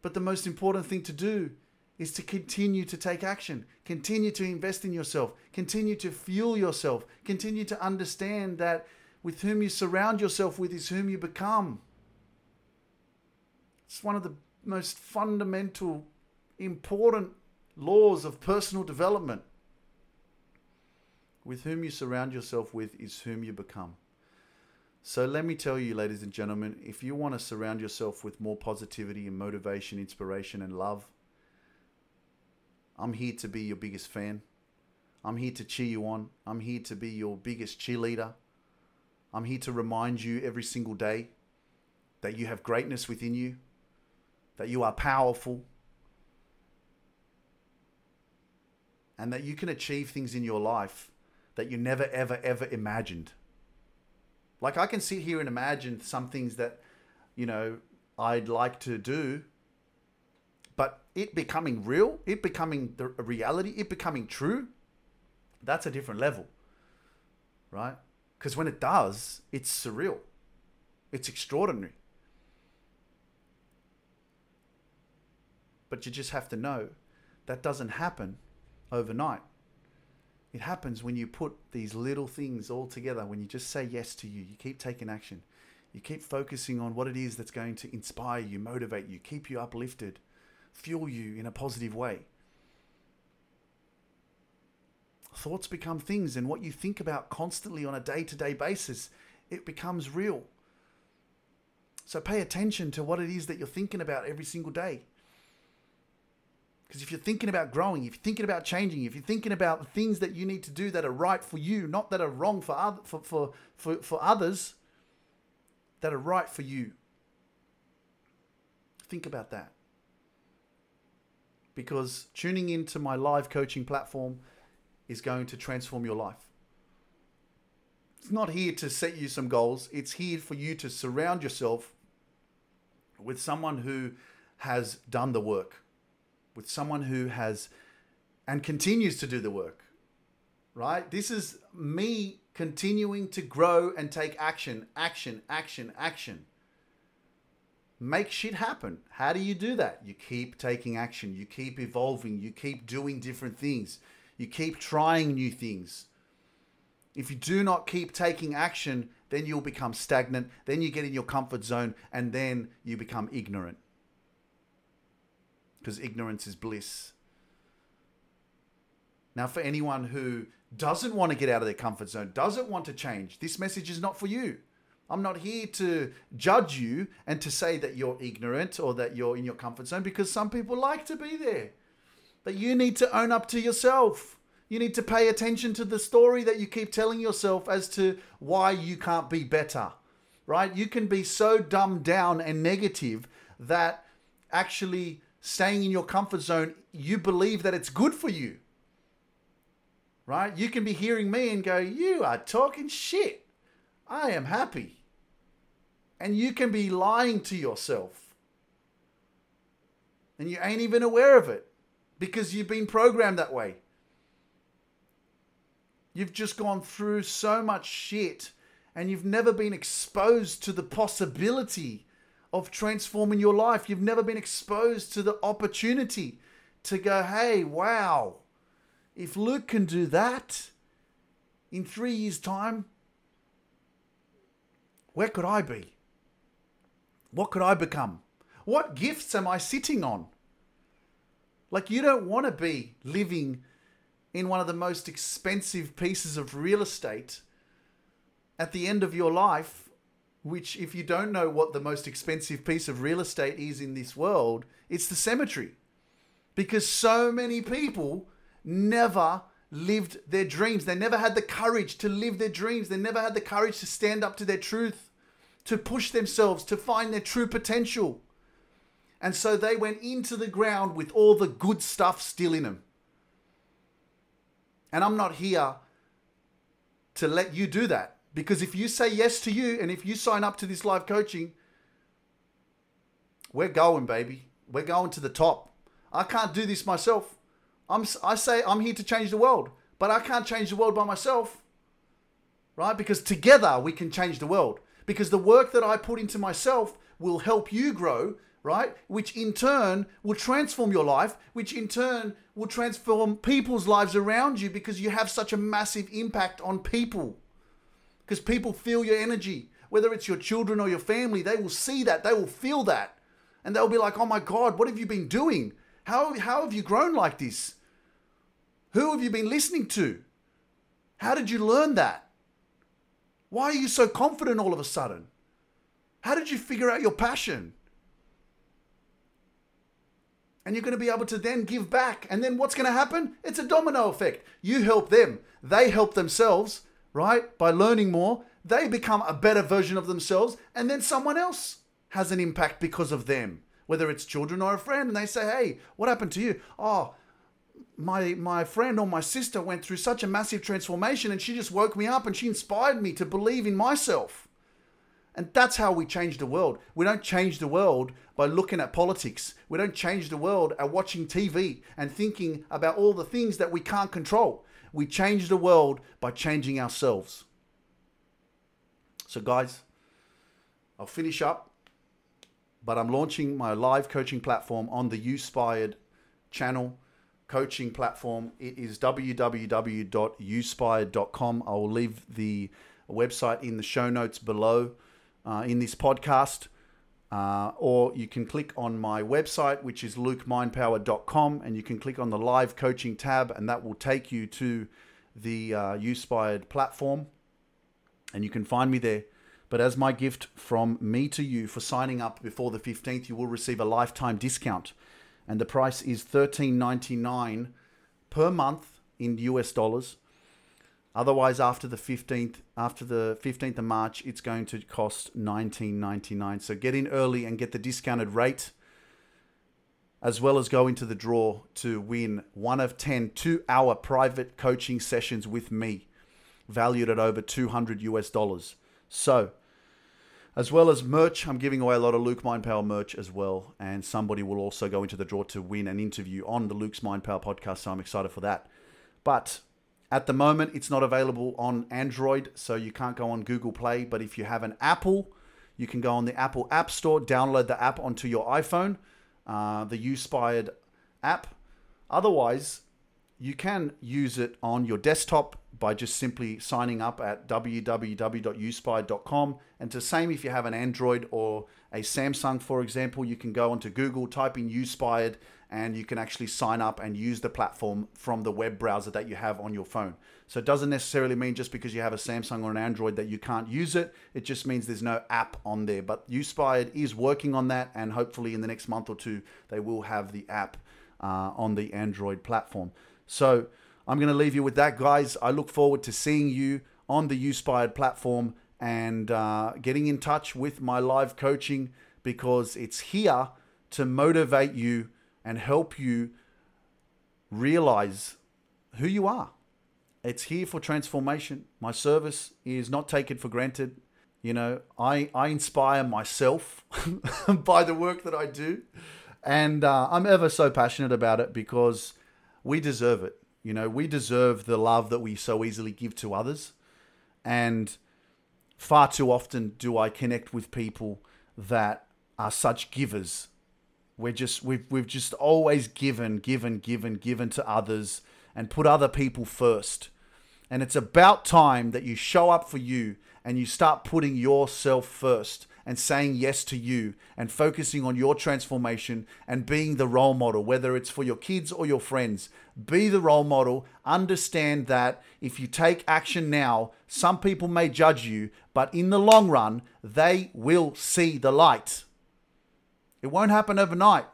But the most important thing to do is to continue to take action, continue to invest in yourself, continue to fuel yourself, continue to understand that with whom you surround yourself with is whom you become. It's one of the most fundamental, important laws of personal development. With whom you surround yourself with is whom you become. So let me tell you, ladies and gentlemen, if you want to surround yourself with more positivity and motivation, inspiration, and love, I'm here to be your biggest fan. I'm here to cheer you on. I'm here to be your biggest cheerleader. I'm here to remind you every single day that you have greatness within you, that you are powerful, and that you can achieve things in your life that you never, ever, ever imagined. Like I can sit here and imagine some things that, you know, I'd like to do but it becoming real, it becoming the reality, it becoming true, that's a different level, right? Because when it does, it's surreal, it's extraordinary. But you just have to know that doesn't happen overnight. It happens when you put these little things all together, when you just say yes to you, you keep taking action, you keep focusing on what it is that's going to inspire you, motivate you, keep you uplifted fuel you in a positive way. Thoughts become things, and what you think about constantly on a day to day basis, it becomes real. So pay attention to what it is that you're thinking about every single day. Because if you're thinking about growing, if you're thinking about changing, if you're thinking about the things that you need to do that are right for you, not that are wrong for, other, for, for, for, for others, that are right for you, think about that. Because tuning into my live coaching platform, is going to transform your life. It's not here to set you some goals, it's here for you to surround yourself with someone who has done the work, with someone who has and continues to do the work, right? This is me continuing to grow and take action, action, action, action. Make shit happen. How do you do that? You keep taking action, you keep evolving, you keep doing different things, you keep trying new things. If you do not keep taking action, then you'll become stagnant, then you get in your comfort zone, and then you become ignorant. Because ignorance is bliss. Now, for anyone who doesn't want to get out of their comfort zone, doesn't want to change, this message is not for you. I'm not here to judge you and to say that you're ignorant or that you're in your comfort zone because some people like to be there. But you need to own up to yourself. You need to pay attention to the story that you keep telling yourself as to why you can't be better, right? You can be so dumbed down and negative that actually staying in your comfort zone, you believe that it's good for you, right? You can be hearing me and go, You are talking shit. I am happy. And you can be lying to yourself. And you ain't even aware of it because you've been programmed that way. You've just gone through so much shit and you've never been exposed to the possibility of transforming your life. You've never been exposed to the opportunity to go, hey, wow, if Luke can do that in three years' time, where could I be? What could I become? What gifts am I sitting on? Like, you don't want to be living in one of the most expensive pieces of real estate at the end of your life, which, if you don't know what the most expensive piece of real estate is in this world, it's the cemetery. Because so many people never lived their dreams. They never had the courage to live their dreams. They never had the courage to stand up to their truth, to push themselves, to find their true potential. And so they went into the ground with all the good stuff still in them. And I'm not here to let you do that. Because if you say yes to you and if you sign up to this live coaching, we're going, baby. We're going to the top. I can't do this myself. I'm, I say I'm here to change the world, but I can't change the world by myself, right? Because together we can change the world. Because the work that I put into myself will help you grow, right? Which in turn will transform your life, which in turn will transform people's lives around you because you have such a massive impact on people. Because people feel your energy, whether it's your children or your family, they will see that, they will feel that. And they'll be like, oh my God, what have you been doing? How, how have you grown like this? Who have you been listening to? How did you learn that? Why are you so confident all of a sudden? How did you figure out your passion? and you're going to be able to then give back. And then what's going to happen? It's a domino effect. You help them, they help themselves, right? By learning more, they become a better version of themselves, and then someone else has an impact because of them, whether it's children or a friend, and they say, "Hey, what happened to you?" Oh, my my friend or my sister went through such a massive transformation and she just woke me up and she inspired me to believe in myself. And that's how we change the world. We don't change the world by looking at politics. We don't change the world at watching TV and thinking about all the things that we can't control. We change the world by changing ourselves. So, guys, I'll finish up, but I'm launching my live coaching platform on the YouSpired channel coaching platform. It is www.youspired.com. I will leave the website in the show notes below uh, in this podcast. Uh, or you can click on my website, which is lukemindpower.com, and you can click on the live coaching tab, and that will take you to the uh, YouSpired platform, and you can find me there. But as my gift from me to you for signing up before the 15th, you will receive a lifetime discount, and the price is $13.99 per month in US dollars. Otherwise, after the 15th, after the 15th of March, it's going to cost 19.99. So get in early and get the discounted rate. as well as go into the draw to win one of 10 two hour private coaching sessions with me, valued at over 200 US dollars. So, as well as merch, I'm giving away a lot of Luke Mindpower merch as well. And somebody will also go into the draw to win an interview on the Luke's Mindpower podcast. So I'm excited for that. But at the moment, it's not available on Android, so you can't go on Google Play. But if you have an Apple, you can go on the Apple App Store, download the app onto your iPhone, uh, the YouSpired app. Otherwise, you can use it on your desktop by just simply signing up at www.youspired.com. And to same if you have an Android or a Samsung, for example, you can go onto Google, type in YouSpired, and you can actually sign up and use the platform from the web browser that you have on your phone. So it doesn't necessarily mean just because you have a Samsung or an Android that you can't use it. It just means there's no app on there. But YouSpired is working on that, and hopefully in the next month or two, they will have the app uh, on the Android platform. So I'm going to leave you with that, guys. I look forward to seeing you on the YouSpired platform and uh, getting in touch with my live coaching because it's here to motivate you and help you realize who you are. It's here for transformation. My service is not taken for granted. You know, I, I inspire myself *laughs* by the work that I do. And uh, I'm ever so passionate about it because we deserve it. You know, we deserve the love that we so easily give to others. And far too often do I connect with people that are such givers we're just we've we've just always given, given, given, given to others and put other people first. And it's about time that you show up for you and you start putting yourself first and saying yes to you and focusing on your transformation and being the role model, whether it's for your kids or your friends. Be the role model. Understand that if you take action now, some people may judge you, but in the long run, they will see the light. It won't happen overnight.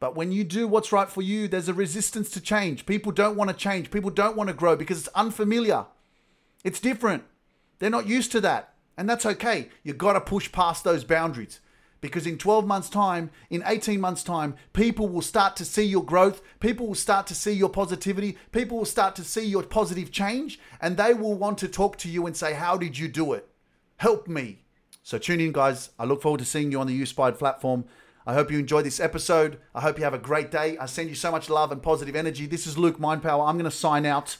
But when you do what's right for you, there's a resistance to change. People don't want to change. People don't want to grow because it's unfamiliar. It's different. They're not used to that. And that's okay. You've got to push past those boundaries because in 12 months' time, in 18 months' time, people will start to see your growth. People will start to see your positivity. People will start to see your positive change and they will want to talk to you and say, How did you do it? Help me. So tune in, guys. I look forward to seeing you on the YouSpired platform. I hope you enjoyed this episode. I hope you have a great day. I send you so much love and positive energy. This is Luke Mindpower. I'm going to sign out,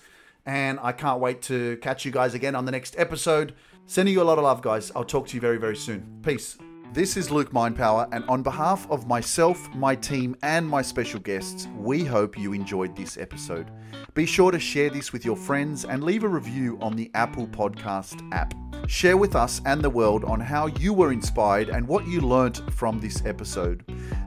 and I can't wait to catch you guys again on the next episode. Sending you a lot of love, guys. I'll talk to you very, very soon. Peace. This is Luke Mindpower, and on behalf of myself, my team, and my special guests, we hope you enjoyed this episode. Be sure to share this with your friends and leave a review on the Apple Podcast app. Share with us and the world on how you were inspired and what you learnt from this episode.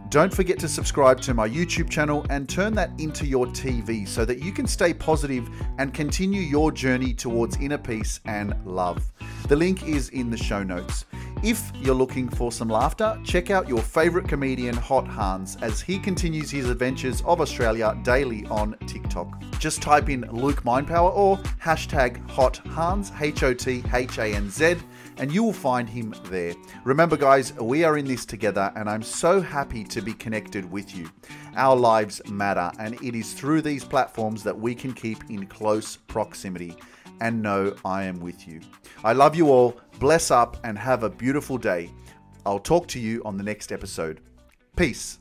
Don't forget to subscribe to my YouTube channel and turn that into your TV so that you can stay positive and continue your journey towards inner peace and love. The link is in the show notes. If you're looking for some laughter, check out your favourite comedian Hot Hanz as he continues his adventures of Australia daily on TikTok. Just type in Luke Mindpower or hashtag Hot Hanz, H O T H A N Z, and you will find him there. Remember, guys, we are in this together, and I'm so happy to be connected with you. Our lives matter, and it is through these platforms that we can keep in close proximity and know I am with you. I love you all. Bless up and have a beautiful day. I'll talk to you on the next episode. Peace.